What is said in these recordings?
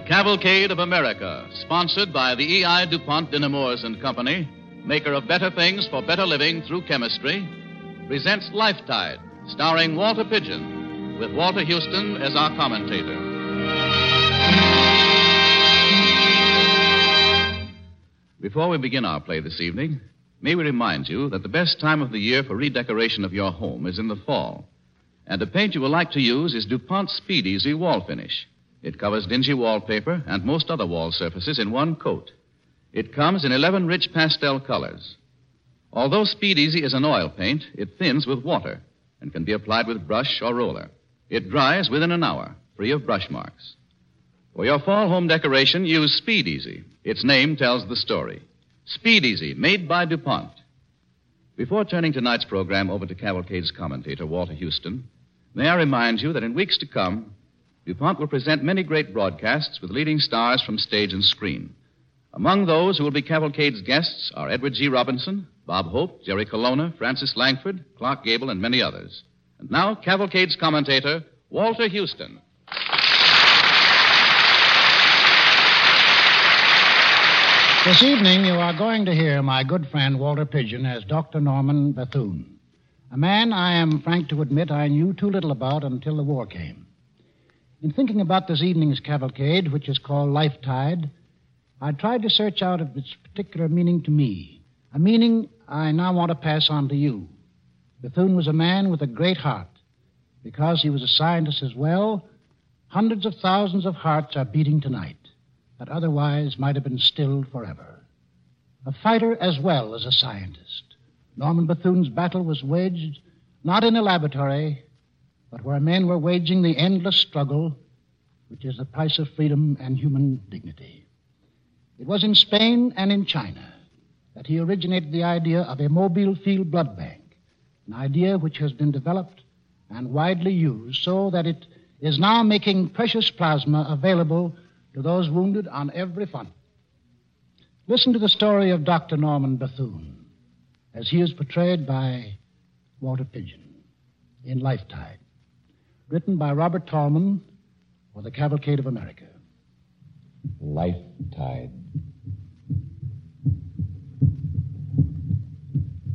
The Cavalcade of America, sponsored by the E.I. DuPont de Nemours and Company, maker of better things for better living through chemistry, presents Lifetide, starring Walter Pidgeon, with Walter Huston as our commentator. Before we begin our play this evening, may we remind you that the best time of the year for redecoration of your home is in the fall. And the paint you will like to use is DuPont Speed Easy Wall Finish. It covers dingy wallpaper and most other wall surfaces in one coat. It comes in 11 rich pastel colors. Although Speed Easy is an oil paint, it thins with water and can be applied with brush or roller. It dries within an hour, free of brush marks. For your fall home decoration, use Speed Easy. Its name tells the story. Speed Easy, made by DuPont. Before turning tonight's program over to Cavalcade's commentator, Walter Huston, may I remind you that in weeks to come, DuPont will present many great broadcasts with leading stars from stage and screen. Among those who will be Cavalcade's guests are Edward G. Robinson, Bob Hope, Jerry Colonna, Frances Langford, Clark Gable, and many others. And now, Cavalcade's commentator, Walter Huston. This evening, you are going to hear my good friend Walter Pidgeon as Dr. Norman Bethune, a man I am frank to admit I knew too little about until the war came. In thinking about this evening's cavalcade, which is called Lifetide, I tried to search out its particular meaning to me, a meaning I now want to pass on to you. Bethune was a man with a great heart. Because he was a scientist as well, hundreds of thousands of hearts are beating tonight that otherwise might have been stilled forever. A fighter as well as a scientist. Norman Bethune's battle was waged not in a laboratory, but where men were waging the endless struggle which is the price of freedom and human dignity. It was in Spain and in China that he originated the idea of a mobile field blood bank, an idea which has been developed and widely used so that it is now making precious plasma available to those wounded on every front. Listen to the story of Dr. Norman Bethune as he is portrayed by Walter Pidgeon in Lifetide, written by Robert Tallman for the Cavalcade of America. Life Tide.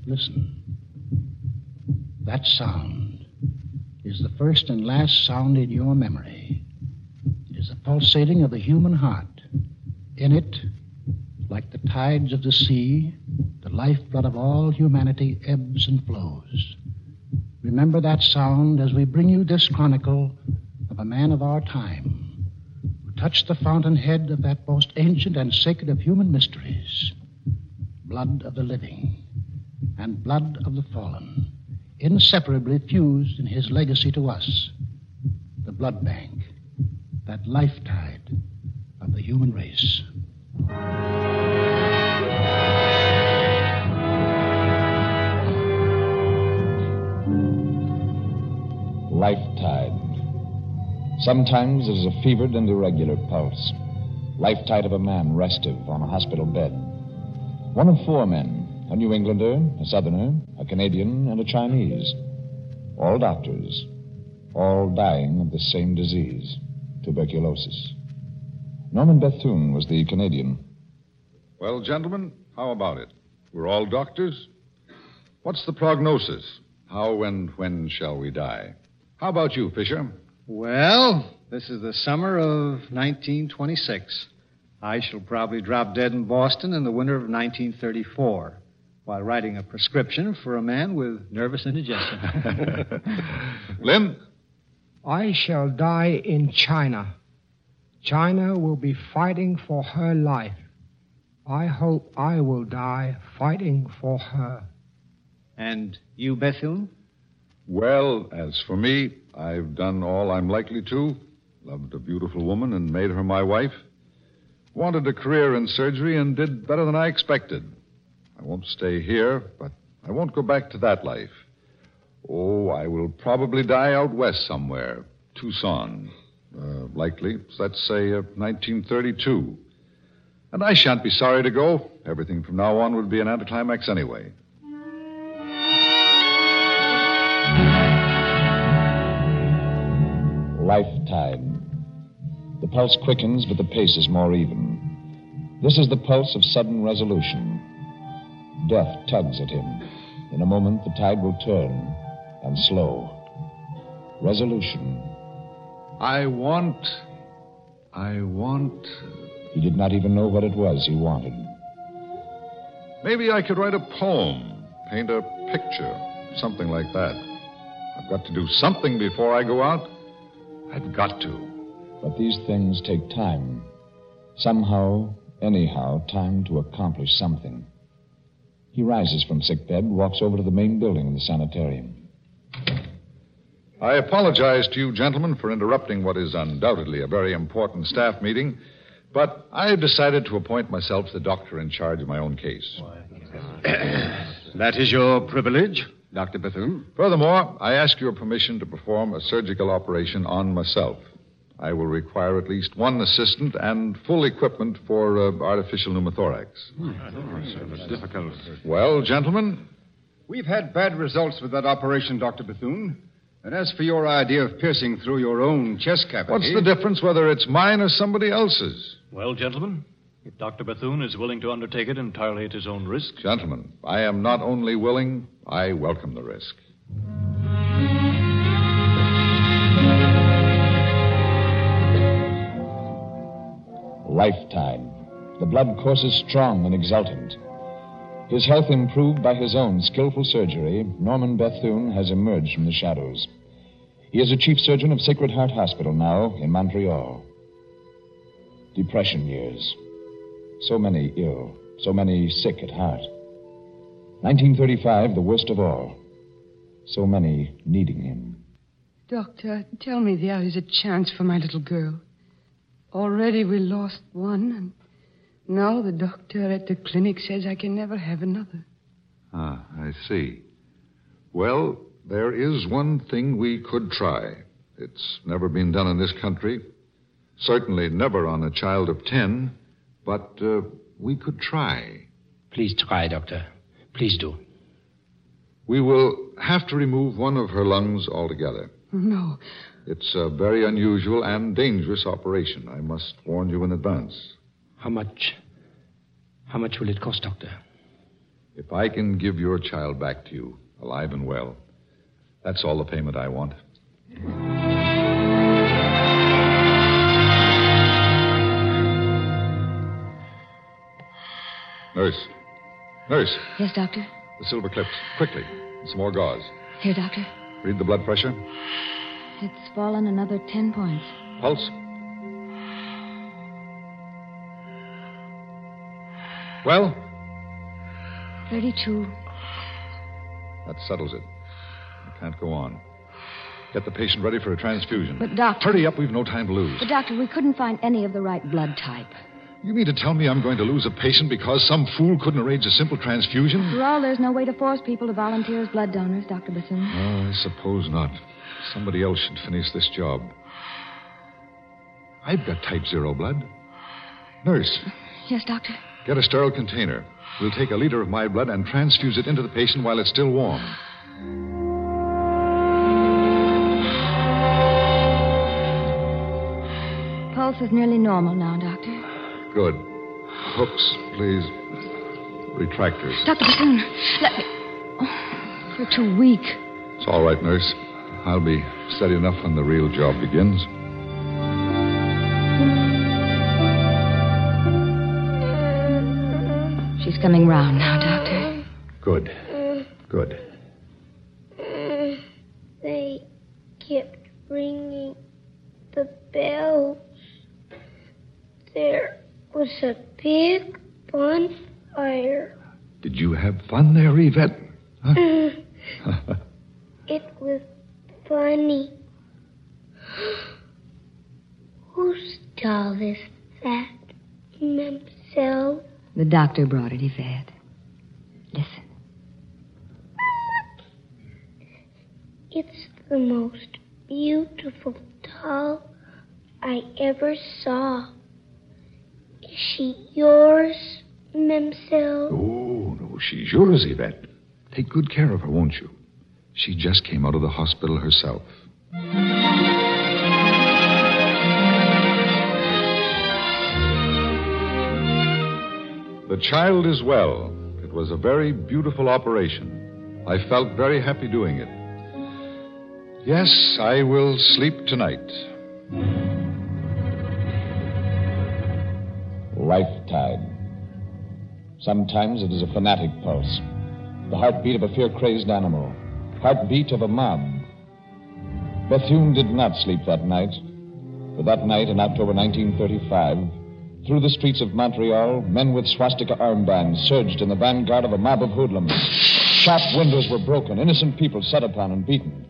Listen. That sound is the first and last sound in your memory. It is the pulsating of the human heart. In it, like the tides of the sea, the lifeblood of all humanity ebbs and flows. Remember that sound as we bring you this chronicle of a man of our time who touched the fountainhead of that most ancient and sacred of human mysteries blood of the living and blood of the fallen, inseparably fused in his legacy to us the blood bank, that life tide of the human race. Life tide. Sometimes it is a fevered and irregular pulse. Life tide of a man restive on a hospital bed. One of four men a New Englander, a Southerner, a Canadian, and a Chinese. All doctors. All dying of the same disease tuberculosis. Norman Bethune was the Canadian. Well, gentlemen, how about it? We're all doctors. What's the prognosis? How and when shall we die? How about you, Fisher? Well, this is the summer of 1926. I shall probably drop dead in Boston in the winter of 1934 while writing a prescription for a man with nervous indigestion. Lynn? I shall die in China. China will be fighting for her life. I hope I will die fighting for her. And you, Bethune? Well, as for me, I've done all I'm likely to. Loved a beautiful woman and made her my wife. Wanted a career in surgery and did better than I expected. I won't stay here, but I won't go back to that life. Oh, I will probably die out west somewhere. Tucson. Uh, likely. Let's say uh, 1932. And I shan't be sorry to go. Everything from now on would be an anticlimax anyway. Life tide. The pulse quickens, but the pace is more even. This is the pulse of sudden resolution. Death tugs at him. In a moment, the tide will turn and slow. Resolution. I want. I want. He did not even know what it was he wanted. Maybe I could write a poem, paint a picture, something like that. I've got to do something before I go out. I've got to. But these things take time. Somehow, anyhow, time to accomplish something. He rises from sick bed, walks over to the main building of the sanitarium. I apologize to you, gentlemen, for interrupting what is undoubtedly a very important staff meeting, but I've decided to appoint myself the doctor in charge of my own case. That is your privilege, Dr. Bethune. Furthermore, I ask your permission to perform a surgical operation on myself. I will require at least one assistant and full equipment for uh, artificial pneumothorax. Difficult. Well, gentlemen, We've had bad results with that operation, Dr. Bethune. And as for your idea of piercing through your own chest cavity. what's the difference whether it's mine or somebody else's? Well, gentlemen, if Dr. Bethune is willing to undertake it entirely at his own risk, Gentlemen, I am not only willing, I welcome the risk. Life tide. The blood courses strong and exultant. His health improved by his own skillful surgery, Norman Bethune has emerged from the shadows. He is a chief surgeon of Sacred Heart Hospital now in Montreal. Depression years. So many ill, so many sick at heart. 1935, the worst of all. So many needing him. Doctor, tell me there is a chance for my little girl. Already we lost one, and now the doctor at the clinic says I can never have another. Ah, I see. Well, there is one thing we could try. It's never been done in this country. Certainly never on a child of ten, but uh, we could try. Please try, Doctor. Please do. We will have to remove one of her lungs altogether. No. It's a very unusual and dangerous operation. I must warn you in advance. How much. How much will it cost, Doctor? If I can give your child back to you, alive and well, that's all the payment I want. Nurse. Nurse, Yes, Doctor? the silver clips. Quickly. Some more gauze. Here, Doctor. Read the blood pressure. It's fallen another ten points. Pulse. Well, 32. that settles it. I can't go on. Get the patient ready for a transfusion. But, Doctor. Hurry up, we've no time to lose. But, Doctor, we couldn't find any of the right blood type. You mean to tell me I'm going to lose a patient because some fool couldn't arrange a simple transfusion? After all, there's no way to force people to volunteer as blood donors, Dr. Bethune. Oh, I suppose not. Somebody else should finish this job. I've got type zero blood. Nurse, Yes, Doctor? get a sterile container. We'll take a liter of my blood and transfuse it into the patient while it's still warm. Pulse is nearly normal now, Doctor. Good. Hooks, please. Retractors. Dr. Bethune, let me. Oh, you're too weak. It's all right, nurse. I'll be steady enough when the real job begins. She's coming round now, Doctor. Good. Good. Whose doll is that? Mamselle? The doctor brought it, Yvette. Listen. It's the most beautiful doll I ever saw. Is she yours, Mamselle? Oh, no, she's yours, Yvette. Take good care of her, won't you? She just came out of the hospital herself. The child is well. It was a very beautiful operation. I felt very happy doing it. Yes, I will sleep tonight. Life tide. Sometimes it is a fanatic pulse, the heartbeat of a fear crazed animal, heartbeat of a mob. Bethune did not sleep that night. For that night in October 1935, through the streets of Montreal, men with swastika armbands surged in the vanguard of a mob of hoodlums. Shop windows were broken, innocent people set upon and beaten.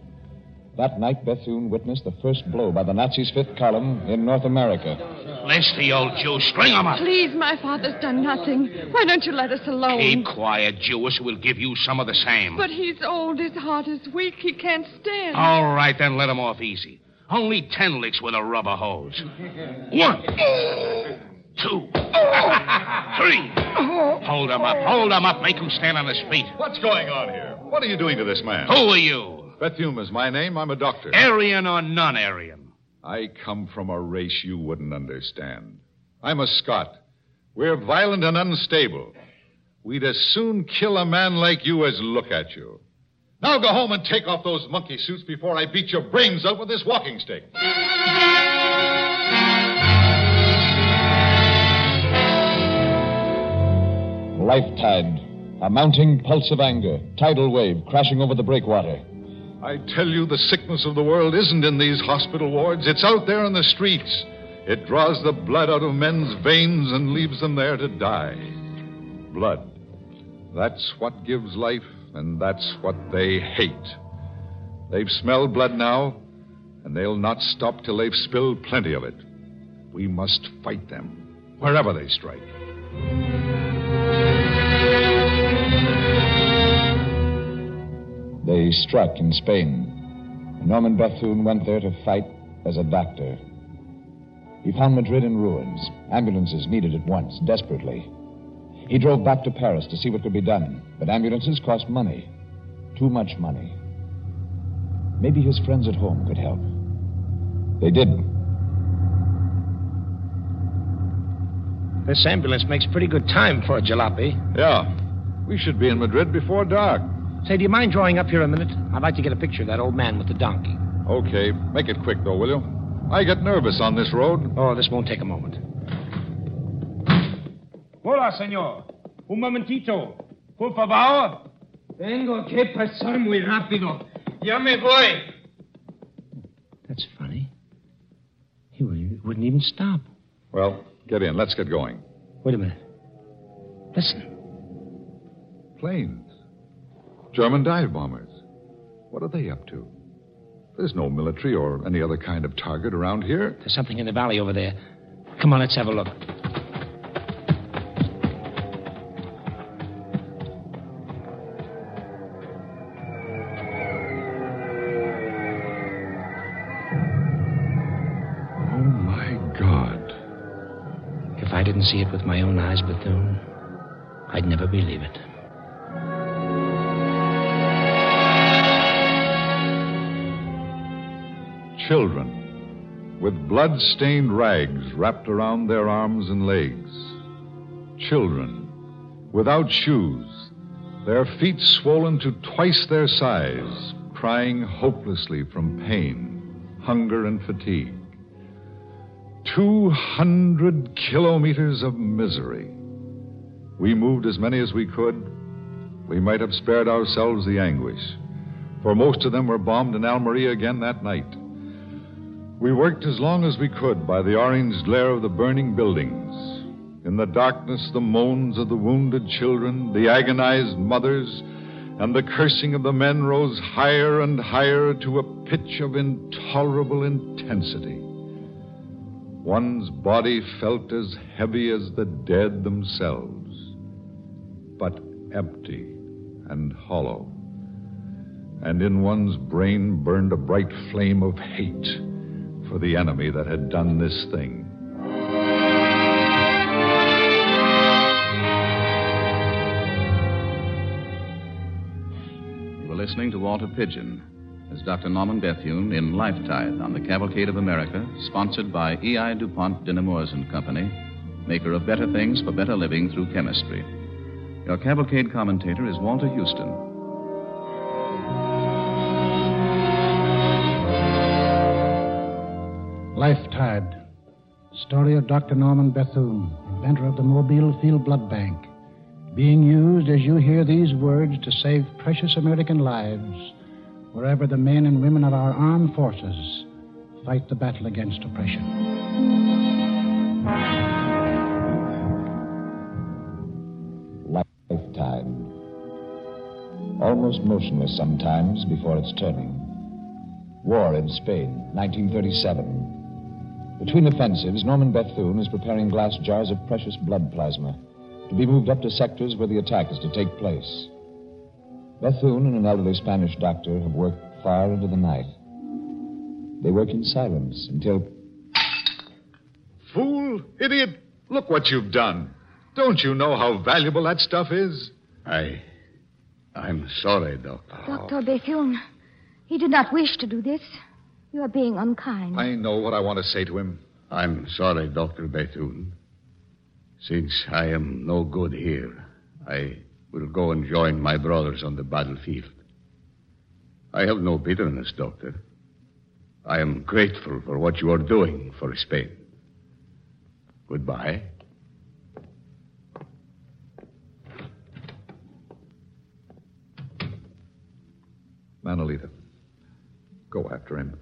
That night, Bethune witnessed the first blow by the Nazis' fifth column in North America. Bless the old Jew. String him up. Please, my father's done nothing. Why don't you let us alone? Keep quiet, Jewess. We'll give you some of the same. But he's old, his heart is weak, he can't stand. All right, then let him off easy. Only ten licks with a rubber hose. One. Two. Three. Hold him up. Hold him up. Make him stand on his feet. What's going on here? What are you doing to this man? Who are you? Bethune is my name. I'm a doctor. Aryan or non Aryan? I come from a race you wouldn't understand. I'm a Scot. We're violent and unstable. We'd as soon kill a man like you as look at you. Now go home and take off those monkey suits before I beat your brains out with this walking stick. Life tide. A mounting pulse of anger, tidal wave crashing over the breakwater. I tell you, the sickness of the world isn't in these hospital wards. It's out there in the streets. It draws the blood out of men's veins and leaves them there to die. Blood. That's what gives life, and that's what they hate. They've smelled blood now, and they'll not stop till they've spilled plenty of it. We must fight them, wherever they strike. They struck in Spain. Norman Bethune went there to fight as a doctor. He found Madrid in ruins. Ambulances needed at once, desperately. He drove back to Paris to see what could be done, but ambulances cost money. Too much money. Maybe his friends at home could help. They did. This ambulance makes pretty good time for a jalopy. Yeah. We should be in Madrid before dark. Say, do you mind drawing up here a minute? I'd like to get a picture of that old man with the donkey. Okay. Make it quick, though, will you? I get nervous on this road. Oh, this won't take a moment. Hola, señor. Un momentito. Por favor. Tengo que pasar muy rápido. Ya me voy. That's funny. He wouldn't even stop. Well, get in. Let's get going. Wait a minute. Listen. Planes. German dive bombers. What are they up to? There's no military or any other kind of target around here. There's something in the valley over there. Come on, let's have a look. Oh, my God. If I didn't see it with my own eyes, Bethune, I'd never believe it. Children with blood stained rags wrapped around their arms and legs. Children without shoes, their feet swollen to twice their size, crying hopelessly from pain, hunger, and fatigue. 200 kilometers of misery. We moved as many as we could. We might have spared ourselves the anguish, for most of them were bombed in Almeria again that night. We worked as long as we could by the orange glare of the burning buildings. In the darkness, the moans of the wounded children, the agonized mothers, and the cursing of the men rose higher and higher to a pitch of intolerable intensity. One's body felt as heavy as the dead themselves, but empty and hollow. And in one's brain burned a bright flame of hate for the enemy that had done this thing. You were listening to Walter Pidgeon as Dr. Norman Bethune in Lifetide on the Cavalcade of America, sponsored by E.I. DuPont de Nemours and Company, maker of better things for better living through chemistry. Your Cavalcade commentator is Walter Huston. Lifetide. Story of Dr. Norman Bethune, inventor of the Mobile Field Blood Bank. Being used as you hear these words to save precious American lives wherever the men and women of our armed forces fight the battle against oppression. Lifetide. Almost motionless sometimes before its turning. War in Spain, 1937. Between offensives, Norman Bethune is preparing glass jars of precious blood plasma to be moved up to sectors where the attack is to take place. Bethune and an elderly Spanish doctor have worked far into the night. They work in silence until. Fool! Idiot! Look what you've done. Don't you know how valuable that stuff is? I. I'm sorry, Doctor. Dr. Bethune, he did not wish to do this. You are being unkind. I know what I want to say to him. I'm sorry, Dr. Bethune. Since I am no good here, I will go and join my brothers on the battlefield. I have no bitterness, Doctor. I am grateful for what you are doing for Spain. Goodbye. Manolita, go after him.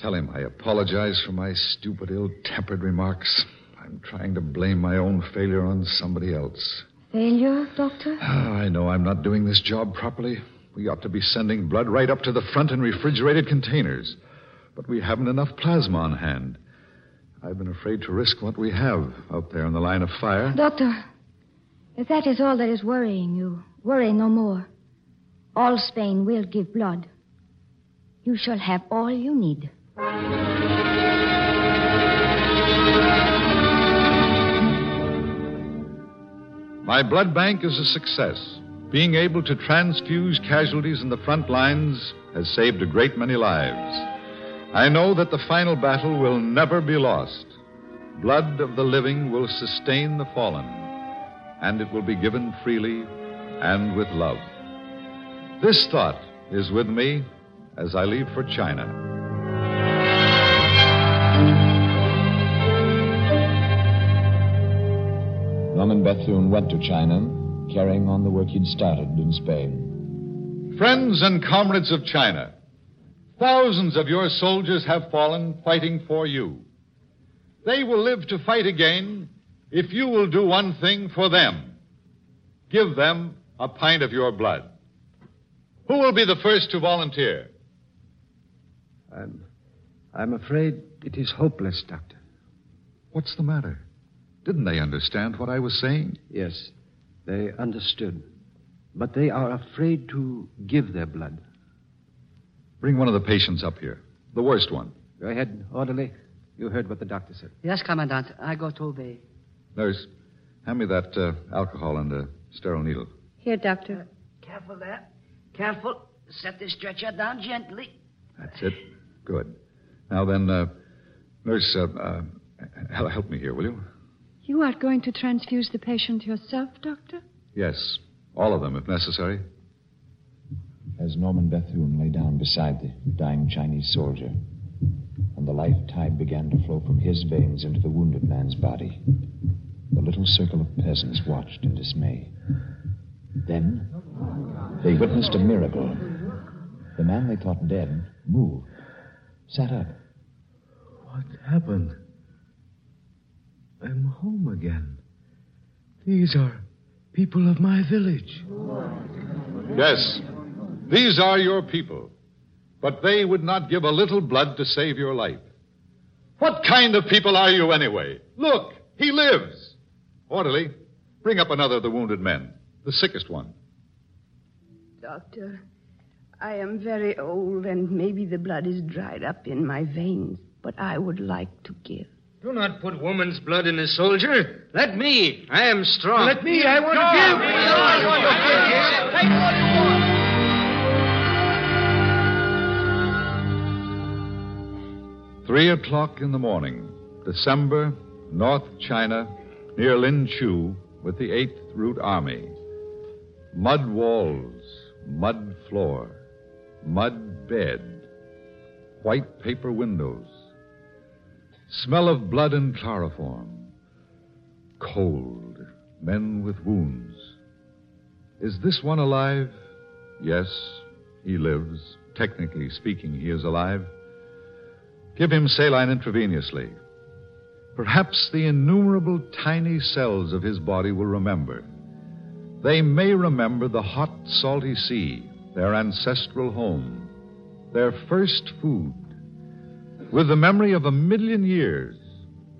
Tell him I apologize for my stupid, ill tempered remarks. I'm trying to blame my own failure on somebody else. Failure, Doctor? Oh, I know I'm not doing this job properly. We ought to be sending blood right up to the front in refrigerated containers. But we haven't enough plasma on hand. I've been afraid to risk what we have out there in the line of fire. Doctor, if that is all that is worrying you, worry no more. All Spain will give blood. You shall have all you need. My blood bank is a success. Being able to transfuse casualties in the front lines has saved a great many lives. I know that the final battle will never be lost. Blood of the living will sustain the fallen, and it will be given freely and with love. This thought is with me as I leave for China. Norman Bethune went to China, carrying on the work he'd started in Spain. Friends and comrades of China, thousands of your soldiers have fallen fighting for you. They will live to fight again if you will do one thing for them give them a pint of your blood. Who will be the first to volunteer? I'm, I'm afraid it is hopeless, Doctor. What's the matter? Didn't they understand what I was saying? Yes, they understood. But they are afraid to give their blood. Bring one of the patients up here. The worst one. Go ahead, orderly. You heard what the doctor said. Yes, Commandant. I go to obey. Nurse, hand me that uh, alcohol and a sterile needle. Here, Doctor. Careful there. Careful. Set this stretcher down gently. That's it. Good. Now then, uh, nurse, uh, uh, help me here, will you? You are going to transfuse the patient yourself, Doctor? Yes, all of them, if necessary. As Norman Bethune lay down beside the dying Chinese soldier, and the life tide began to flow from his veins into the wounded man's body, The little circle of peasants watched in dismay. Then they witnessed a miracle. The man they thought dead moved, sat up. What happened? I'm home again. These are people of my village. Yes, these are your people. But they would not give a little blood to save your life. What kind of people are you, anyway? Look, he lives. Orderly, bring up another of the wounded men, the sickest one. Doctor, I am very old and maybe the blood is dried up in my veins, but I would like to give. Do not put woman's blood in a soldier. Let me. I am strong. Let me. I want to give. I want to give. Take what you want. Three o'clock in the morning, December, North China, near Linchu, with the 8th Route Army. Mud walls, mud floor, mud bed, white paper windows, smell of blood and chloroform, cold, men with wounds. Is this one alive? Yes, he lives. Technically speaking, he is alive. Give him saline intravenously. Perhaps the innumerable tiny cells of his body will remember. They may remember the hot, salty sea, their ancestral home, their first food. With the memory of a million years,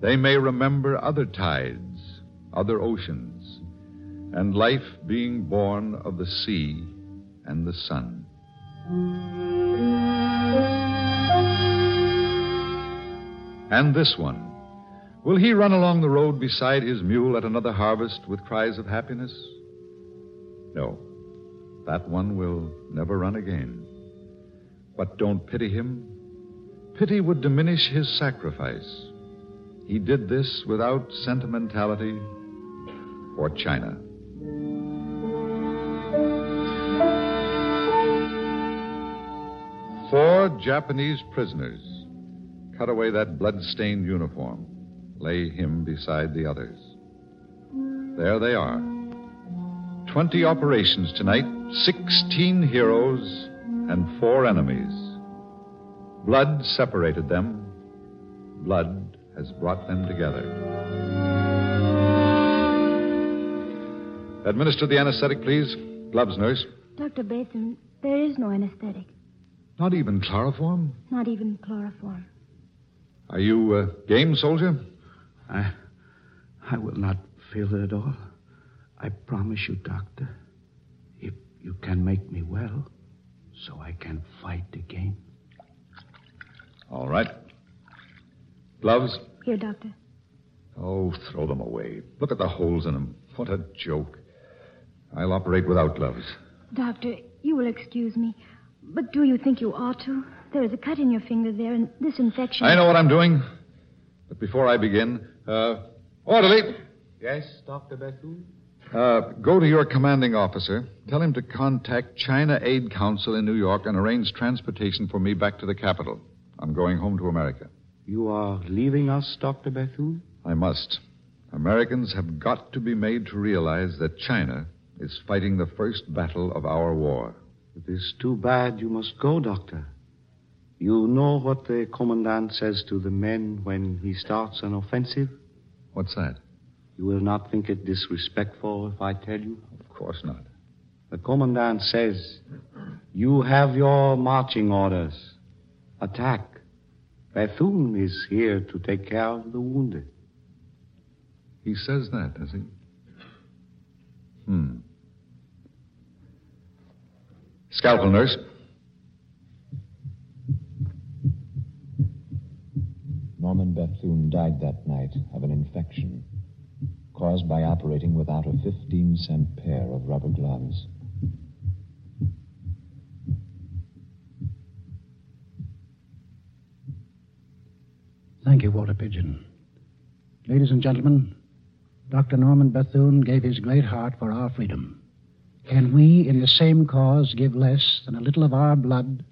they may remember other tides, other oceans, and life being born of the sea and the sun. And this one. Will he run along the road beside his mule at another harvest with cries of happiness? No. That one will never run again. But don't pity him. Pity would diminish his sacrifice. He did this without sentimentality for China. Four Japanese prisoners cut away that blood-stained uniform, lay him beside the others. There they are. Twenty operations tonight, sixteen heroes, and four enemies. Blood separated them. Blood has brought them together. Administer the anesthetic, please. Gloves, nurse. Dr. Bethune, there is no anesthetic, Not even chloroform? not even chloroform. Are you uh, game, soldier? I, I will not feel it at all. I promise you, Doctor. If you can make me well, so I can fight again. All right. Gloves? Here, Doctor. Oh, throw them away. Look at the holes in them. What a joke. I'll operate without gloves. Doctor, you will excuse me, but do you think you ought to? There is a cut in your finger there, and this infection. I know what I'm doing. But before I begin, uh, orderly, Yes, Dr. Bethune? uh, go to your commanding officer. Tell him to contact China Aid Council in New York and arrange transportation for me back to the capital. I'm going home to America. You are leaving us, Dr. Bethune? I must. Americans have got to be made to realize that China is fighting the first battle of our war. It is too bad you must go, Doctor. You know what the commandant says to the men when he starts an offensive? What's that? You will not think it disrespectful if I tell you? Of course not. The commandant says, You have your marching orders. Attack. Bethune is here to take care of the wounded. He says that, does he? Hmm. Scalpel, nurse. Norman Bethune died that night of an infection caused by operating without a 15 cent pair of rubber gloves. Thank you, Walter Pidgeon. Ladies and gentlemen, Dr. Norman Bethune gave his great heart for our freedom. Can we, in the same cause, give less than a little of our blood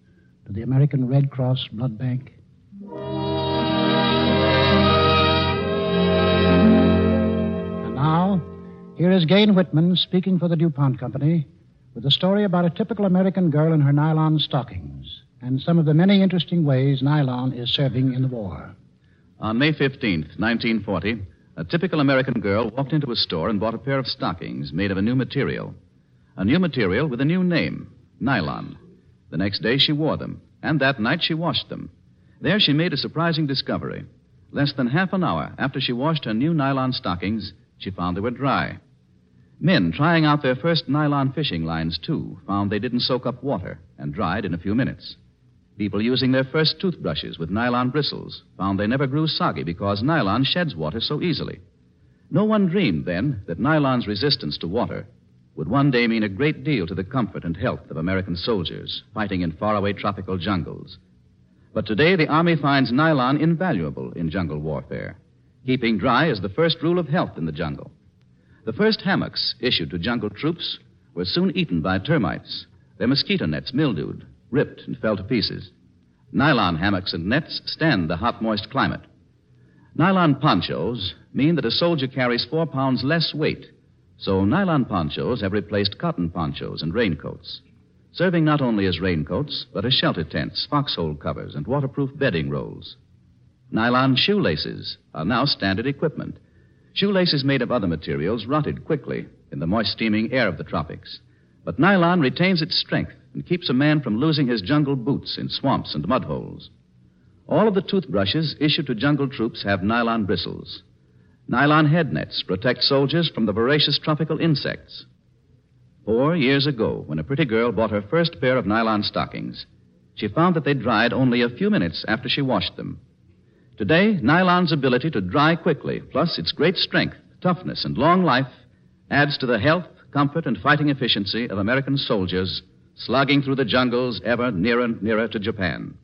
to the American Red Cross Blood Bank? And now, Here is Gayne Whitman speaking for the DuPont Company with a story about a typical American girl in her nylon stockings and some of the many interesting ways nylon is serving in the war. On May 15th, 1940, a typical American girl walked into a store and bought a pair of stockings made of a new material. A new material with a new name nylon. The next day she wore them, and that night she washed them. There she made a surprising discovery. Less than half an hour after she washed her new nylon stockings, she found they were dry. Men trying out their first nylon fishing lines, too, found they didn't soak up water and dried in a few minutes. People using their first toothbrushes with nylon bristles found they never grew soggy because nylon sheds water so easily. No one dreamed then that nylon's resistance to water would one day mean a great deal to the comfort and health of American soldiers fighting in faraway tropical jungles. But today the Army finds nylon invaluable in jungle warfare. Keeping dry is the first rule of health in the jungle. The first hammocks issued to jungle troops were soon eaten by termites, their mosquito nets mildewed, ripped, and fell to pieces. Nylon hammocks and nets stand the hot, moist climate. Nylon ponchos mean that a soldier carries four pounds less weight, so nylon ponchos have replaced cotton ponchos and raincoats, serving not only as raincoats, but as shelter tents, foxhole covers, and waterproof bedding rolls. Nylon shoelaces are now standard equipment. Shoelaces made of other materials rotted quickly in the moist, steaming air of the tropics. But nylon retains its strength and keeps a man from losing his jungle boots in swamps and mud holes. All of the toothbrushes issued to jungle troops have nylon bristles. Nylon head nets protect soldiers from the voracious tropical insects. Four years ago, when a pretty girl bought her first pair of nylon stockings, she found that they dried only a few minutes after she washed them. Today, nylon's ability to dry quickly, plus its great strength, toughness, and long life, adds to the health, comfort, and fighting efficiency of American soldiers slogging through the jungles ever nearer and nearer to Japan.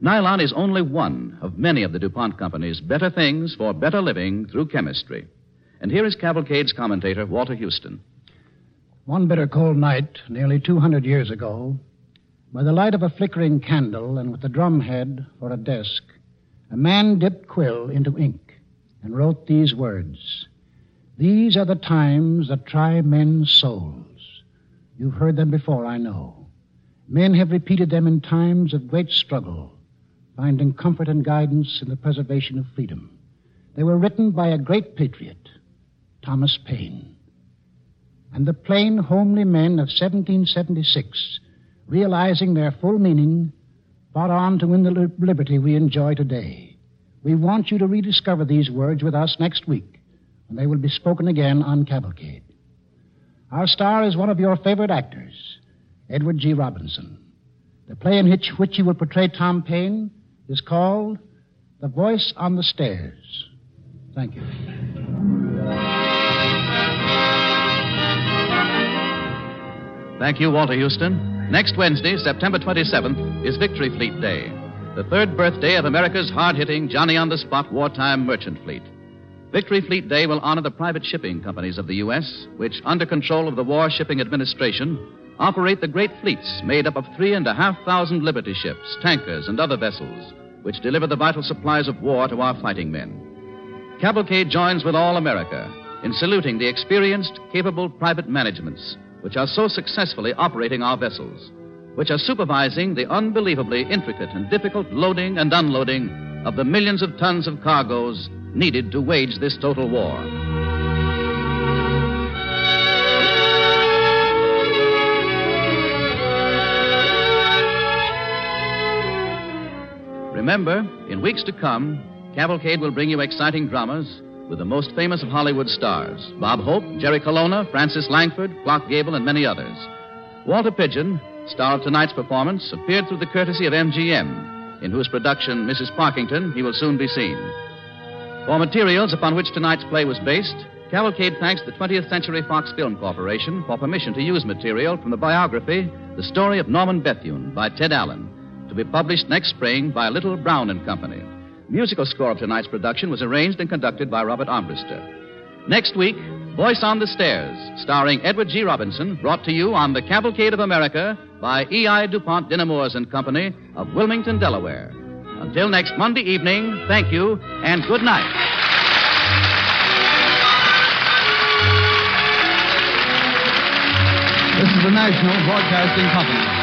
Nylon is only one of many of the DuPont Company's better things for better living through chemistry. And here is Cavalcade's commentator, Walter Huston. One bitter cold night, nearly 200 years ago, by the light of a flickering candle and with the drumhead for a desk, a man dipped quill into ink and wrote these words These are the times that try men's souls. You've heard them before, I know. Men have repeated them in times of great struggle, finding comfort and guidance in the preservation of freedom. They were written by a great patriot, Thomas Paine. And the plain, homely men of 1776, realizing their full meaning, fought on to win the liberty we enjoy today. We want you to rediscover these words with us next week, when they will be spoken again on Cavalcade. Our star is one of your favorite actors, Edward G. Robinson. The play in which, which he will portray Tom Paine is called The Voice on the Stairs. Thank you. Thank you, Walter Huston. Next Wednesday, September 27th, is Victory Fleet Day, the third birthday of America's hard hitting, Johnny on the spot wartime merchant fleet. Victory Fleet Day will honor the private shipping companies of the U.S., which, under control of the War Shipping Administration, operate the great fleets made up of three and a half thousand liberty ships, tankers, and other vessels, which deliver the vital supplies of war to our fighting men. Cavalcade joins with all America in saluting the experienced, capable private managements which are so successfully operating our vessels, which are supervising the unbelievably intricate and difficult loading and unloading of the millions of tons of cargoes needed to wage this total war. Remember, in weeks to come, Cavalcade will bring you exciting dramas with the most famous of Hollywood stars Bob Hope, Jerry Colonna, Frances Langford, Clark Gable, and many others. Walter Pidgeon, star of tonight's performance, appeared through the courtesy of MGM, in whose production, Mrs. Parkington, he will soon be seen. For materials upon which tonight's play was based, Cavalcade thanks the 20th Century Fox Film Corporation for permission to use material from the biography, The Story of Norman Bethune by Ted Allen, to be published next spring by Little Brown and Company. Musical score of tonight's production was arranged and conducted by Robert Armbruster. Next week, Voice on the Stairs, starring Edward G. Robinson, brought to you on the Cavalcade of America by E.I. DuPont de Nemours and Company of Wilmington, Delaware. Until next Monday evening, thank you and good night. This is the National Broadcasting Company.